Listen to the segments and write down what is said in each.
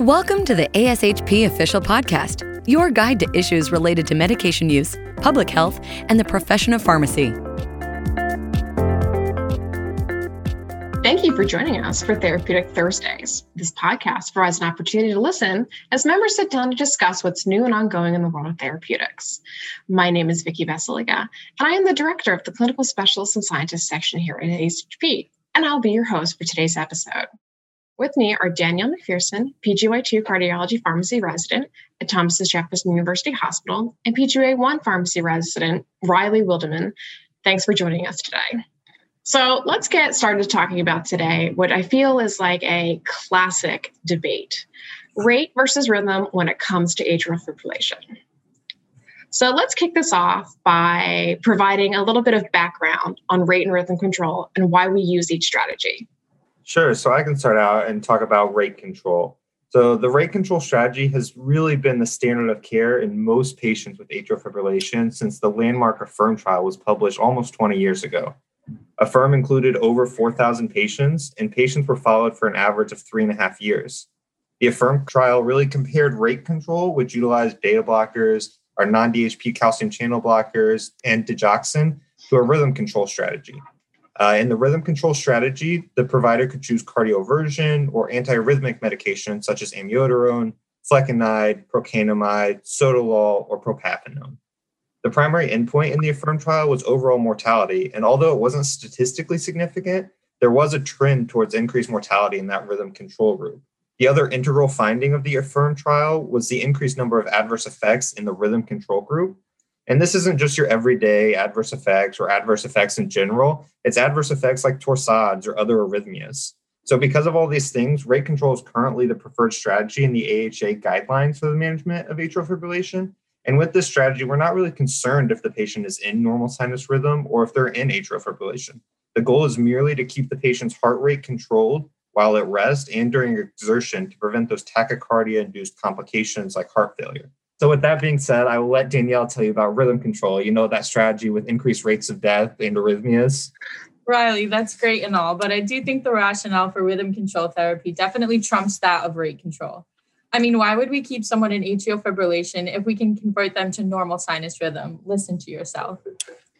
Welcome to the ASHP Official Podcast, your guide to issues related to medication use, public health, and the profession of pharmacy. Thank you for joining us for Therapeutic Thursdays. This podcast provides an opportunity to listen as members sit down to discuss what's new and ongoing in the world of therapeutics. My name is Vicki Basalyga, and I am the director of the Clinical Specialists and Scientists section here at ASHP, and I'll be your host for today's episode. With me are Danielle McPherson, PGY2 Cardiology Pharmacy Resident at Thomas Jefferson University Hospital, and PGY1 Pharmacy Resident Riley Wildeman. Thanks for joining us today. So let's get started talking about today what I feel is like a classic debate rate versus rhythm when it comes to atrial fibrillation. So let's kick this off by providing a little bit of background on rate and rhythm control and why we use each strategy. Sure. So I can start out and talk about rate control. So the rate control strategy has really been the standard of care in most patients with atrial fibrillation since the landmark AFFIRM trial was published almost 20 years ago. AFFIRM included over 4,000 patients, and patients were followed for an average of three and a half years. The AFFIRM trial really compared rate control, which utilized beta blockers, our non DHP calcium channel blockers, and digoxin, to a rhythm control strategy. Uh, in the rhythm control strategy, the provider could choose cardioversion or antiarrhythmic medication such as amiodarone, flecainide, procainamide, sotalol, or propafenone. The primary endpoint in the AFFIRM trial was overall mortality, and although it wasn't statistically significant, there was a trend towards increased mortality in that rhythm control group. The other integral finding of the AFFIRM trial was the increased number of adverse effects in the rhythm control group, and this isn't just your everyday adverse effects or adverse effects in general, it's adverse effects like torsades or other arrhythmias. So, because of all these things, rate control is currently the preferred strategy in the AHA guidelines for the management of atrial fibrillation. And with this strategy, we're not really concerned if the patient is in normal sinus rhythm or if they're in atrial fibrillation. The goal is merely to keep the patient's heart rate controlled while at rest and during exertion to prevent those tachycardia induced complications like heart failure. So, with that being said, I will let Danielle tell you about rhythm control. You know, that strategy with increased rates of death and arrhythmias. Riley, that's great and all, but I do think the rationale for rhythm control therapy definitely trumps that of rate control. I mean, why would we keep someone in atrial fibrillation if we can convert them to normal sinus rhythm? Listen to yourself.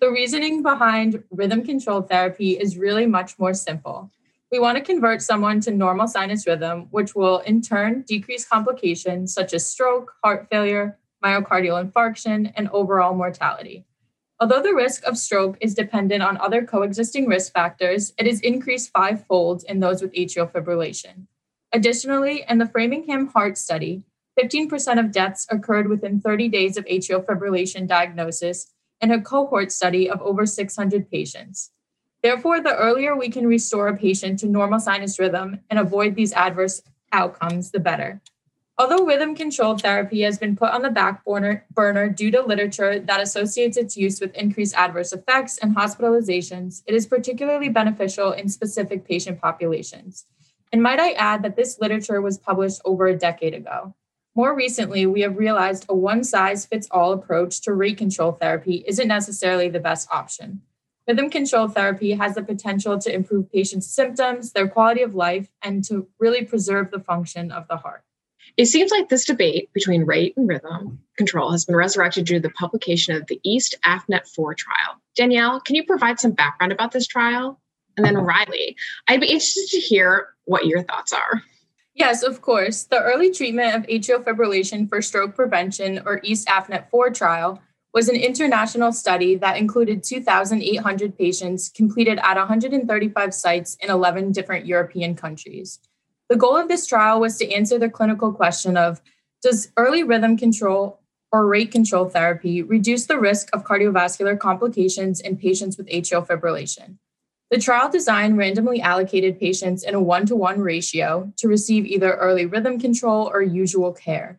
The reasoning behind rhythm control therapy is really much more simple. We want to convert someone to normal sinus rhythm, which will in turn decrease complications such as stroke, heart failure, myocardial infarction, and overall mortality. Although the risk of stroke is dependent on other coexisting risk factors, it is increased fivefold in those with atrial fibrillation. Additionally, in the Framingham Heart Study, 15% of deaths occurred within 30 days of atrial fibrillation diagnosis in a cohort study of over 600 patients. Therefore, the earlier we can restore a patient to normal sinus rhythm and avoid these adverse outcomes, the better. Although rhythm control therapy has been put on the back burner, due to literature that associates its use with increased adverse effects and hospitalizations, it is particularly beneficial in specific patient populations. And might I add that this literature was published over a decade ago. More recently, we have realized a one size fits all approach to rate control therapy isn't necessarily the best option. Rhythm control therapy has the potential to improve patients' symptoms, their quality of life, and to really preserve the function of the heart. It seems like this debate between rate and rhythm control has been resurrected due to the publication of the East AFNET 4 trial. Danielle, can you provide some background about this trial? And then Riley, I'd be interested to hear what your thoughts are. Yes, of course. The early treatment of atrial fibrillation for stroke prevention, or East AFNET 4 trial, was an international study that included 2,800 patients completed at 135 sites in 11 different European countries. The goal of this trial was to answer the clinical question of Does early rhythm control or rate control therapy reduce the risk of cardiovascular complications in patients with atrial fibrillation? The trial design randomly allocated patients in a one to one ratio to receive either early rhythm control or usual care.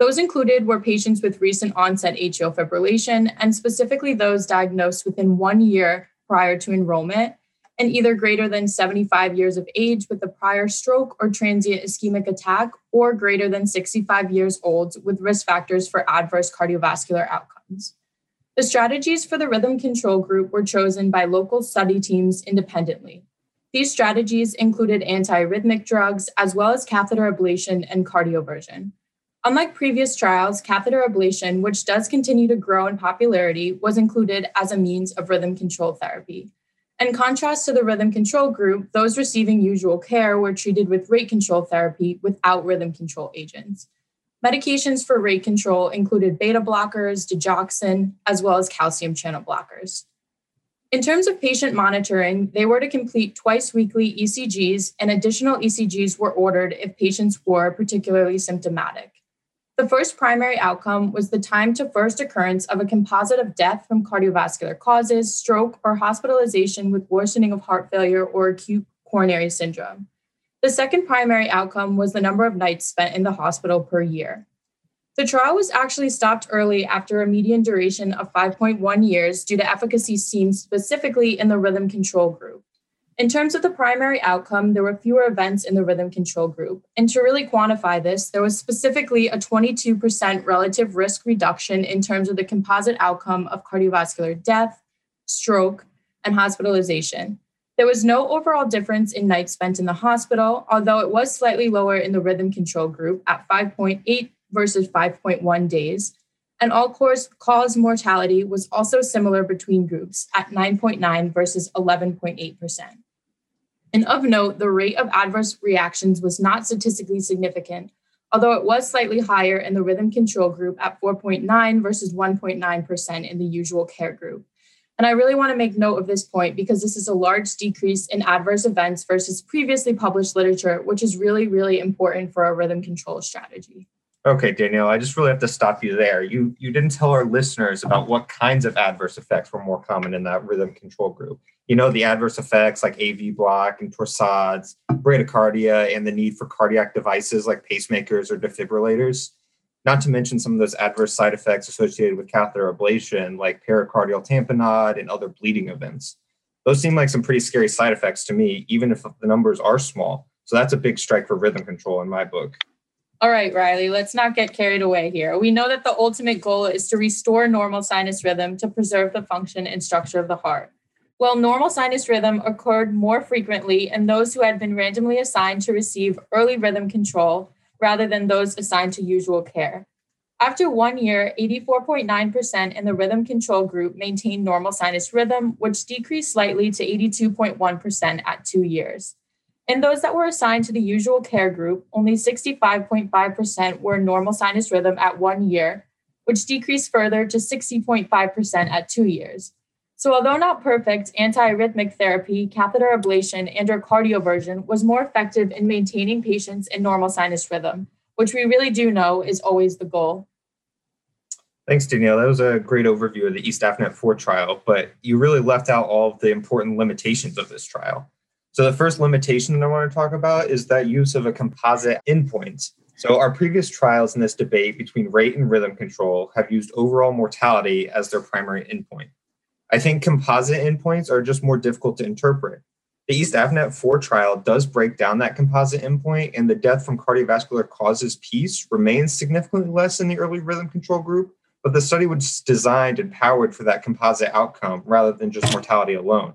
Those included were patients with recent onset atrial fibrillation and specifically those diagnosed within one year prior to enrollment and either greater than 75 years of age with a prior stroke or transient ischemic attack or greater than 65 years old with risk factors for adverse cardiovascular outcomes. The strategies for the rhythm control group were chosen by local study teams independently. These strategies included antiarrhythmic drugs, as well as catheter ablation and cardioversion. Unlike previous trials, catheter ablation, which does continue to grow in popularity, was included as a means of rhythm control therapy. In contrast to the rhythm control group, those receiving usual care were treated with rate control therapy without rhythm control agents. Medications for rate control included beta blockers, digoxin, as well as calcium channel blockers. In terms of patient monitoring, they were to complete twice weekly ECGs, and additional ECGs were ordered if patients were particularly symptomatic. The first primary outcome was the time to first occurrence of a composite of death from cardiovascular causes, stroke, or hospitalization with worsening of heart failure or acute coronary syndrome. The second primary outcome was the number of nights spent in the hospital per year. The trial was actually stopped early after a median duration of 5.1 years due to efficacy seen specifically in the rhythm control group. In terms of the primary outcome, there were fewer events in the rhythm control group. And to really quantify this, there was specifically a 22% relative risk reduction in terms of the composite outcome of cardiovascular death, stroke, and hospitalization. There was no overall difference in nights spent in the hospital, although it was slightly lower in the rhythm control group at 5.8 versus 5.1 days. And all cause mortality was also similar between groups at 9.9 versus 11.8%. And of note, the rate of adverse reactions was not statistically significant, although it was slightly higher in the rhythm control group at 4.9 versus 1.9% in the usual care group. And I really want to make note of this point because this is a large decrease in adverse events versus previously published literature, which is really, really important for a rhythm control strategy. Okay, Danielle, I just really have to stop you there. You you didn't tell our listeners about what kinds of adverse effects were more common in that rhythm control group. You know, the adverse effects like AV block and torsades, bradycardia, and the need for cardiac devices like pacemakers or defibrillators. Not to mention some of those adverse side effects associated with catheter ablation, like pericardial tamponade and other bleeding events. Those seem like some pretty scary side effects to me, even if the numbers are small. So that's a big strike for rhythm control in my book. All right, Riley, let's not get carried away here. We know that the ultimate goal is to restore normal sinus rhythm to preserve the function and structure of the heart. Well, normal sinus rhythm occurred more frequently in those who had been randomly assigned to receive early rhythm control rather than those assigned to usual care. After one year, 84.9% in the rhythm control group maintained normal sinus rhythm, which decreased slightly to 82.1% at two years. In those that were assigned to the usual care group, only 65.5% were normal sinus rhythm at one year, which decreased further to 60.5% at two years. So, although not perfect, antiarrhythmic therapy, catheter ablation, and or cardioversion was more effective in maintaining patients in normal sinus rhythm, which we really do know is always the goal. Thanks, Danielle. That was a great overview of the East AFNET 4 trial, but you really left out all of the important limitations of this trial. So the first limitation that I want to talk about is that use of a composite endpoint. So our previous trials in this debate between rate and rhythm control have used overall mortality as their primary endpoint. I think composite endpoints are just more difficult to interpret. The East AFNET 4 trial does break down that composite endpoint, and the death from cardiovascular causes piece remains significantly less in the early rhythm control group, but the study was designed and powered for that composite outcome rather than just mortality alone.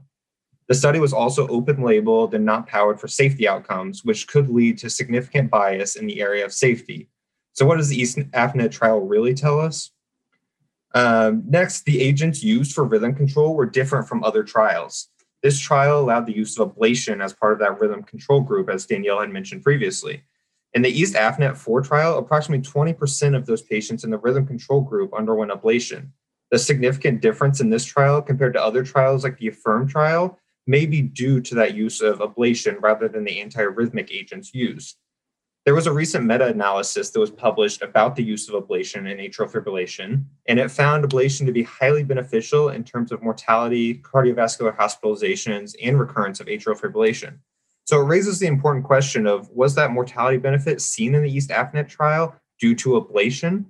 The study was also open labeled and not powered for safety outcomes, which could lead to significant bias in the area of safety. So, what does the East AFNET trial really tell us? Um, next, the agents used for rhythm control were different from other trials. This trial allowed the use of ablation as part of that rhythm control group, as Danielle had mentioned previously. In the East AFNET 4 trial, approximately 20% of those patients in the rhythm control group underwent ablation. The significant difference in this trial compared to other trials like the AFFIRM trial may be due to that use of ablation rather than the antiarrhythmic agents used. There was a recent meta analysis that was published about the use of ablation in atrial fibrillation, and it found ablation to be highly beneficial in terms of mortality, cardiovascular hospitalizations, and recurrence of atrial fibrillation. So it raises the important question of was that mortality benefit seen in the East AFNET trial due to ablation?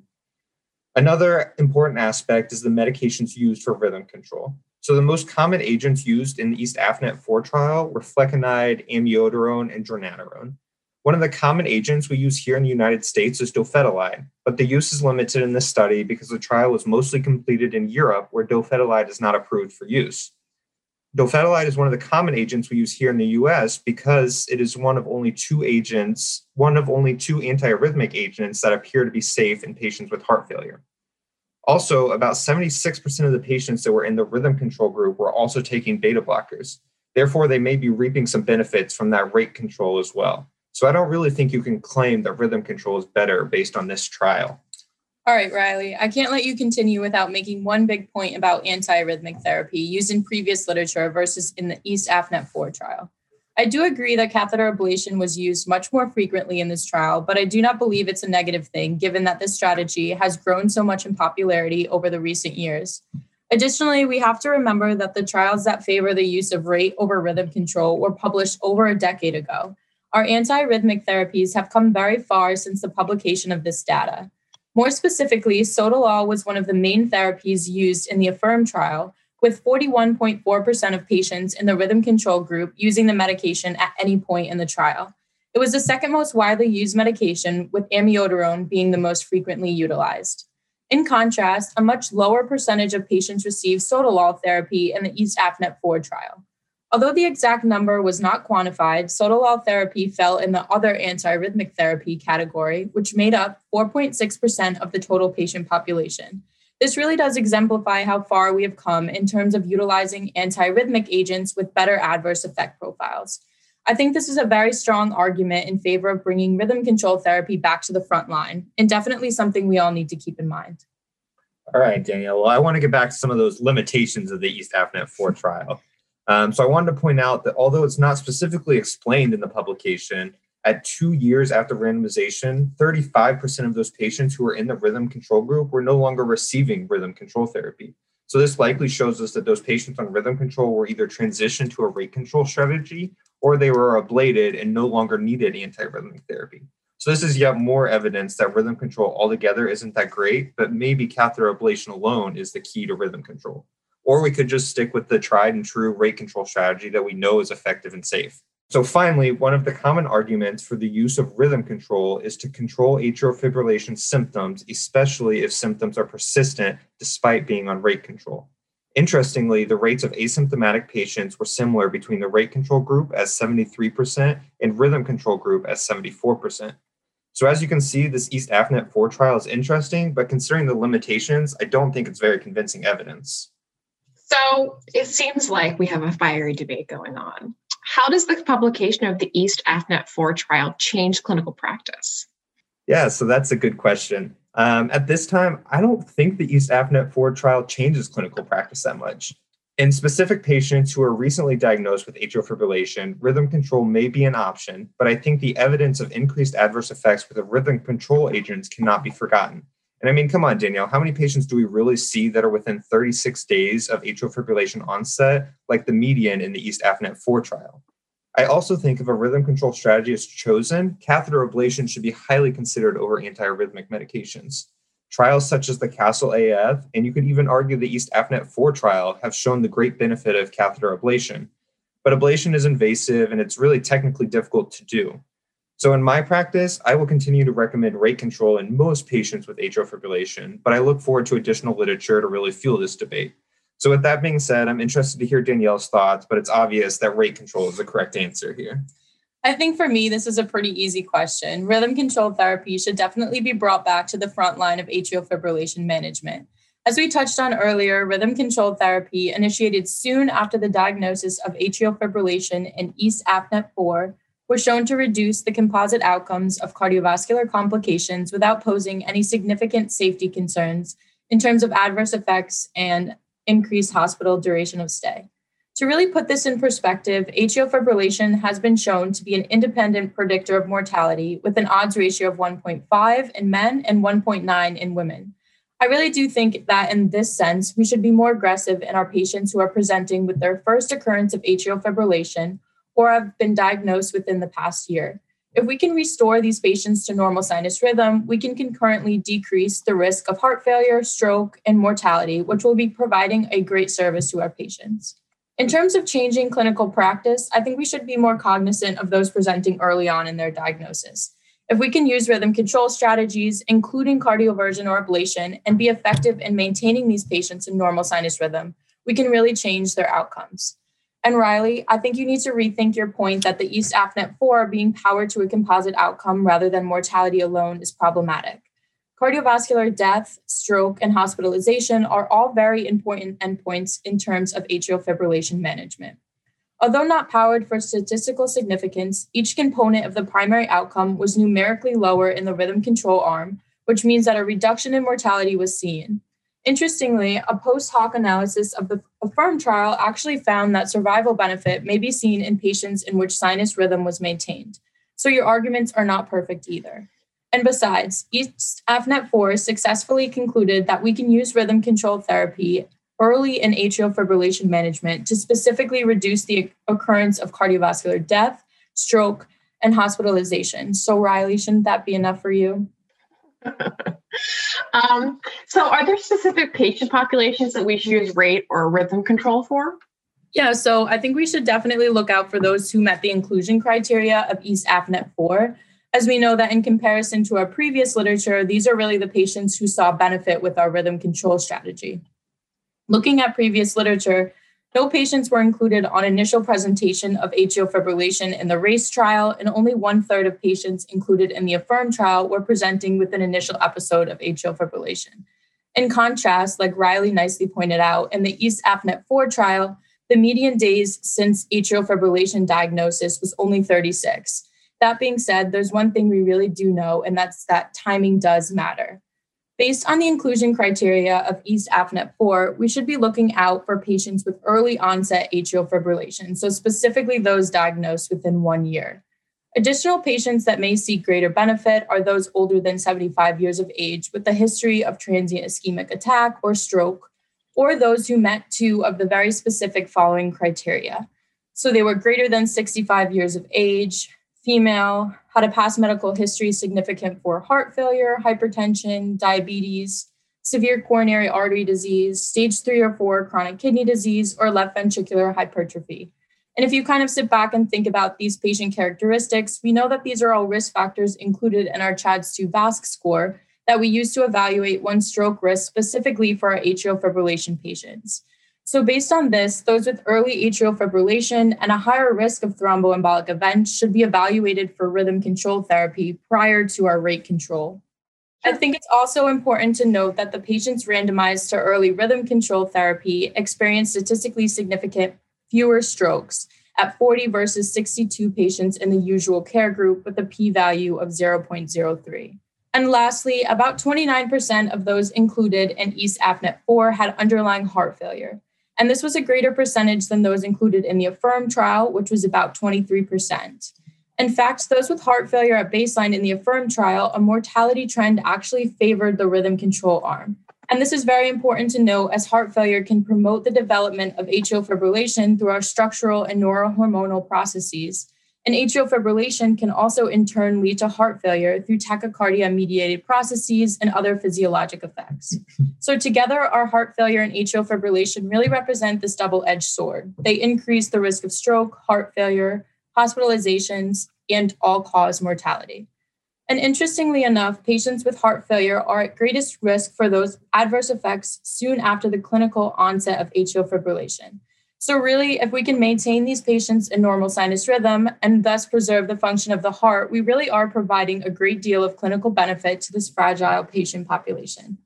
Another important aspect is the medications used for rhythm control. So the most common agents used in the East AFNET 4 trial were flecainide, amiodarone, and dronedarone. One of the common agents we use here in the United States is dofetilide, but the use is limited in this study because the trial was mostly completed in Europe where dofetilide is not approved for use. Dofetilide is one of the common agents we use here in the US because it is one of only two agents, one of only two antiarrhythmic agents that appear to be safe in patients with heart failure. Also, about 76% of the patients that were in the rhythm control group were also taking beta blockers. Therefore, they may be reaping some benefits from that rate control as well. So I don't really think you can claim that rhythm control is better based on this trial. All right, Riley, I can't let you continue without making one big point about antiarrhythmic therapy used in previous literature versus in the East AFNET 4 trial. I do agree that catheter ablation was used much more frequently in this trial, but I do not believe it's a negative thing given that this strategy has grown so much in popularity over the recent years. Additionally, we have to remember that the trials that favor the use of rate over rhythm control were published over a decade ago. Our antiarrhythmic therapies have come very far since the publication of this data. More specifically, sotalol was one of the main therapies used in the AFFIRM trial, with 41.4% of patients in the rhythm control group using the medication at any point in the trial. It was the second most widely used medication, with amiodarone being the most frequently utilized. In contrast, a much lower percentage of patients received sotalol therapy in the East AFNET 4 trial. Although the exact number was not quantified, sotalol therapy fell in the other antiarrhythmic therapy category, which made up 4.6% of the total patient population. This really does exemplify how far we have come in terms of utilizing antiarrhythmic agents with better adverse effect profiles. I think this is a very strong argument in favor of bringing rhythm control therapy back to the front line, and definitely something we all need to keep in mind. All right, Danielle. Well, I want to get back to some of those limitations of the East AFNET 4 trial. Um, so I wanted to point out that although it's not specifically explained in the publication, at two years after randomization, 35% of those patients who were in the rhythm control group were no longer receiving rhythm control therapy. So this likely shows us that those patients on rhythm control were either transitioned to a rate control strategy or they were ablated and no longer needed antiarrhythmic therapy. So this is yet more evidence that rhythm control altogether isn't that great, but maybe catheter ablation alone is the key to rhythm control or we could just stick with the tried and true rate control strategy that we know is effective and safe. So, finally, one of the common arguments for the use of rhythm control is to control atrial fibrillation symptoms, especially if symptoms are persistent despite being on rate control. Interestingly, the rates of asymptomatic patients were similar between the rate control group as 73% and rhythm control group as 74%. So, as you can see, this East AFNET 4 trial is interesting, but considering the limitations, I don't think it's very convincing evidence. So it seems like we have a fiery debate going on. How does the publication of the East AFNET 4 trial change clinical practice? Yeah, so that's a good question. Um, at this time, I don't think the East AFNET 4 trial changes clinical practice that much. In specific patients who are recently diagnosed with atrial fibrillation, rhythm control may be an option, but I think the evidence of increased adverse effects with the rhythm control agents cannot be forgotten. And I mean, come on, Danielle, how many patients do we really see that are within 36 days of atrial fibrillation onset, like the median in the East AFNET 4 trial? I also think if a rhythm control strategy is chosen, catheter ablation should be highly considered over antiarrhythmic medications. Trials such as the CASTLE AF, and you could even argue the East AFNET 4 trial, have shown the great benefit of catheter ablation. But ablation is invasive and it's really technically difficult to do. So, in my practice, I will continue to recommend rate control in most patients with atrial fibrillation, but I look forward to additional literature to really fuel this debate. So, with that being said, I'm interested to hear Danielle's thoughts, but it's obvious that rate control is the correct answer here. I think for me, this is a pretty easy question. Rhythm control therapy should definitely be brought back to the front line of atrial fibrillation management. As we touched on earlier, rhythm control therapy initiated soon after the diagnosis of atrial fibrillation in East AFNET 4 were shown to reduce the composite outcomes of cardiovascular complications without posing any significant safety concerns in terms of adverse effects and increased hospital duration of stay. To really put this in perspective, atrial fibrillation has been shown to be an independent predictor of mortality with an odds ratio of 1.5 in men and 1.9 in women. I really do think that in this sense, we should be more aggressive in our patients who are presenting with their first occurrence of atrial fibrillation or have been diagnosed within the past year. If we can restore these patients to normal sinus rhythm, we can concurrently decrease the risk of heart failure, stroke, and mortality, which will be providing a great service to our patients. In terms of changing clinical practice, I think we should be more cognizant of those presenting early on in their diagnosis. If we can use rhythm control strategies, including cardioversion or ablation, and be effective in maintaining these patients in normal sinus rhythm, we can really change their outcomes. And Riley, I think you need to rethink your point that the East AFNET 4 being powered to a composite outcome rather than mortality alone is problematic. Cardiovascular death, stroke, and hospitalization are all very important endpoints in terms of atrial fibrillation management. Although not powered for statistical significance, each component of the primary outcome was numerically lower in the rhythm control arm, which means that a reduction in mortality was seen. Interestingly, a post hoc analysis of the AFFIRM trial actually found that survival benefit may be seen in patients in which sinus rhythm was maintained. So your arguments are not perfect either. And besides, East AFNET 4 successfully concluded that we can use rhythm control therapy early in atrial fibrillation management to specifically reduce the occurrence of cardiovascular death, stroke, and hospitalization. So, Riley, shouldn't that be enough for you? um, so, are there specific patient populations that we should use rate or rhythm control for? Yeah, so I think we should definitely look out for those who met the inclusion criteria of East AFNET 4 as we know that in comparison to our previous literature, these are really the patients who saw benefit with our rhythm control strategy. Looking at previous literature, no patients were included on initial presentation of atrial fibrillation in the RACE trial, and only one third of patients included in the AFFIRM trial were presenting with an initial episode of atrial fibrillation. In contrast, like Riley nicely pointed out, in the East AFNET 4 trial, the median days since atrial fibrillation diagnosis was only 36, that being said, there's one thing we really do know, and that's that timing does matter. Based on the inclusion criteria of East AFNET 4, we should be looking out for patients with early onset atrial fibrillation, so specifically those diagnosed within one year. Additional patients that may seek greater benefit are those older than 75 years of age with a history of transient ischemic attack or stroke, or those who met two of the very specific following criteria. So they were greater than 65 years of age, female, had a past medical history significant for heart failure, hypertension, diabetes, severe coronary artery disease, stage three or four chronic kidney disease, or left ventricular hypertrophy. And if you kind of sit back and think about these patient characteristics, we know that these are all risk factors included in our CHADS 2 VASC score that we use to evaluate one stroke risk specifically for our atrial fibrillation patients. So, based on this, those with early atrial fibrillation and a higher risk of thromboembolic events should be evaluated for rhythm control therapy prior to our rate control. I think it's also important to note that the patients randomized to early rhythm control therapy experienced statistically significant fewer strokes at 40 versus 62 patients in the usual care group with a p value of 0.03. And lastly, about 29% of those included in East AFNET 4 had underlying heart failure, and this was a greater percentage than those included in the AFFIRM trial, which was about 23%. In fact, those with heart failure at baseline in the AFFIRM trial, a mortality trend actually favored the rhythm control arm. And this is very important to note as heart failure can promote the development of atrial fibrillation through our structural and neurohormonal processes. And atrial fibrillation can also in turn lead to heart failure through tachycardia mediated processes and other physiologic effects. So, together, our heart failure and atrial fibrillation really represent this double edged sword. They increase the risk of stroke, heart failure, hospitalizations, and all cause mortality. And interestingly enough, patients with heart failure are at greatest risk for those adverse effects soon after the clinical onset of atrial fibrillation. So, really, if we can maintain these patients in normal sinus rhythm and thus preserve the function of the heart, we really are providing a great deal of clinical benefit to this fragile patient population.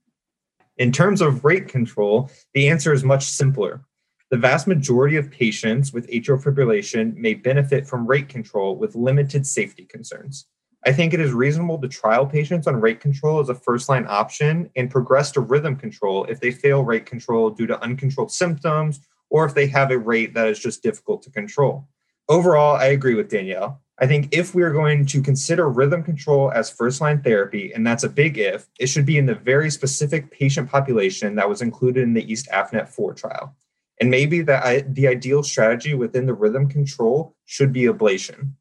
In terms of rate control, the answer is much simpler. The vast majority of patients with atrial fibrillation may benefit from rate control with limited safety concerns. I think it is reasonable to trial patients on rate control as a first line option and progress to rhythm control if they fail rate control due to uncontrolled symptoms or if they have a rate that is just difficult to control. Overall, I agree with Danielle. I think if we are going to consider rhythm control as first line therapy, and that's a big if, it should be in the very specific patient population that was included in the East AFNET 4 trial. And maybe the, the ideal strategy within the rhythm control should be ablation.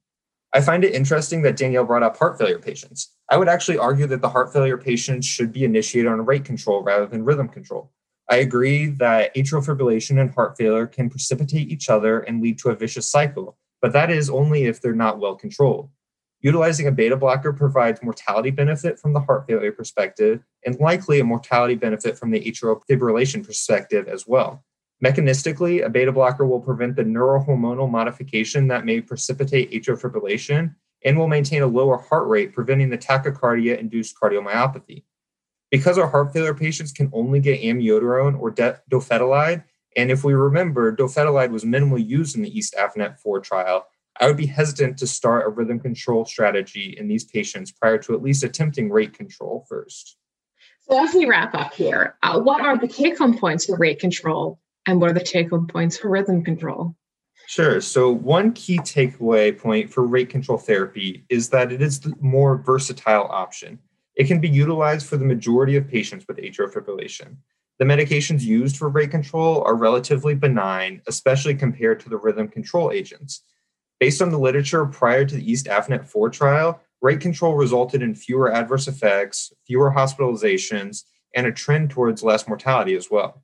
I find it interesting that Danielle brought up heart failure patients. I would actually argue that the heart failure patients should be initiated on rate control rather than rhythm control. I agree that atrial fibrillation and heart failure can precipitate each other and lead to a vicious cycle, but that is only if they're not well controlled. Utilizing a beta blocker provides mortality benefit from the heart failure perspective and likely a mortality benefit from the atrial fibrillation perspective as well. Mechanistically, a beta blocker will prevent the neurohormonal modification that may precipitate atrial fibrillation and will maintain a lower heart rate, preventing the tachycardia induced cardiomyopathy. Because our heart failure patients can only get amiodarone or de- dofetilide, and if we remember, dofetilide was minimally used in the East AFNET 4 trial, I would be hesitant to start a rhythm control strategy in these patients prior to at least attempting rate control first. So, as we wrap up here, uh, what are the take home points for rate control and what are the take home points for rhythm control? Sure. So, one key takeaway point for rate control therapy is that it is the more versatile option. It can be utilized for the majority of patients with atrial fibrillation. The medications used for rate control are relatively benign, especially compared to the rhythm control agents. Based on the literature prior to the East AFNET 4 trial, rate control resulted in fewer adverse effects, fewer hospitalizations, and a trend towards less mortality as well.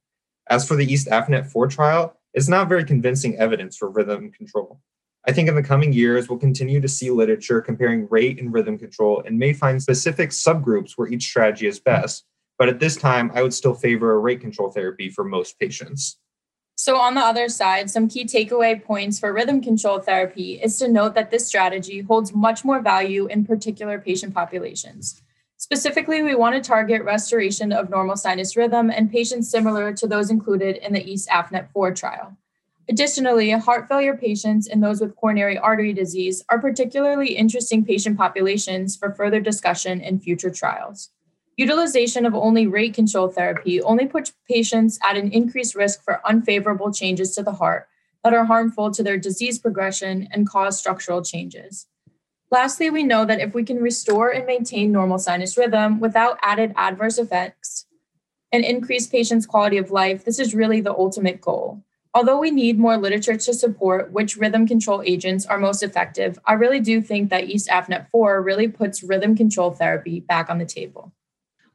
As for the East AFNET 4 trial, it's not very convincing evidence for rhythm control. I think in the coming years, we'll continue to see literature comparing rate and rhythm control and may find specific subgroups where each strategy is best. But at this time, I would still favor a rate control therapy for most patients. So, on the other side, some key takeaway points for rhythm control therapy is to note that this strategy holds much more value in particular patient populations. Specifically, we want to target restoration of normal sinus rhythm and patients similar to those included in the East AFNET 4 trial. Additionally, heart failure patients and those with coronary artery disease are particularly interesting patient populations for further discussion in future trials. Utilization of only rate control therapy only puts patients at an increased risk for unfavorable changes to the heart that are harmful to their disease progression and cause structural changes. Lastly, we know that if we can restore and maintain normal sinus rhythm without added adverse effects and increase patients' quality of life, this is really the ultimate goal. Although we need more literature to support which rhythm control agents are most effective, I really do think that East AFNET 4 really puts rhythm control therapy back on the table.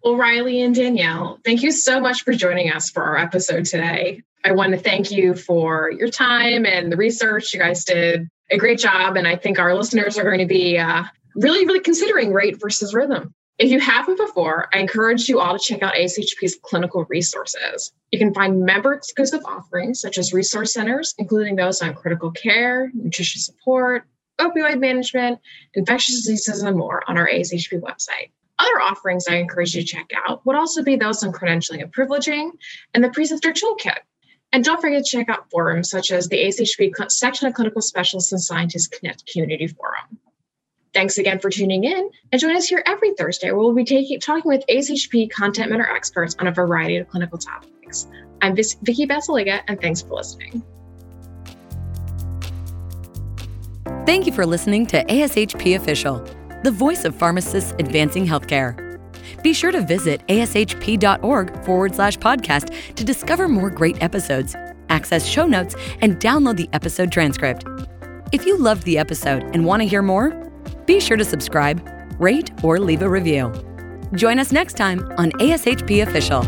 Well, Riley and Danielle, thank you so much for joining us for our episode today. I want to thank you for your time and the research. You guys did a great job, and I think our listeners are going to be uh, really, really considering rate versus rhythm. If you haven't before, I encourage you all to check out ASHP's clinical resources. You can find member exclusive offerings such as resource centers, including those on critical care, nutrition support, opioid management, infectious diseases, and more on our ASHP website. Other offerings I encourage you to check out would also be those on credentialing and privileging and the preceptor toolkit. And don't forget to check out forums such as the ASHP section of Clinical Specialists and Scientists Connect Community Forum. Thanks again for tuning in and join us here every Thursday where we'll be taking, talking with ASHP content matter experts on a variety of clinical topics. I'm Vicki Basalyga and thanks for listening. Thank you for listening to ASHP Official the voice of pharmacists advancing healthcare. Be sure to visit ashp.org forward slash podcast to discover more great episodes, access show notes, and download the episode transcript. If you loved the episode and want to hear more, be sure to subscribe, rate, or leave a review. Join us next time on ASHP Official.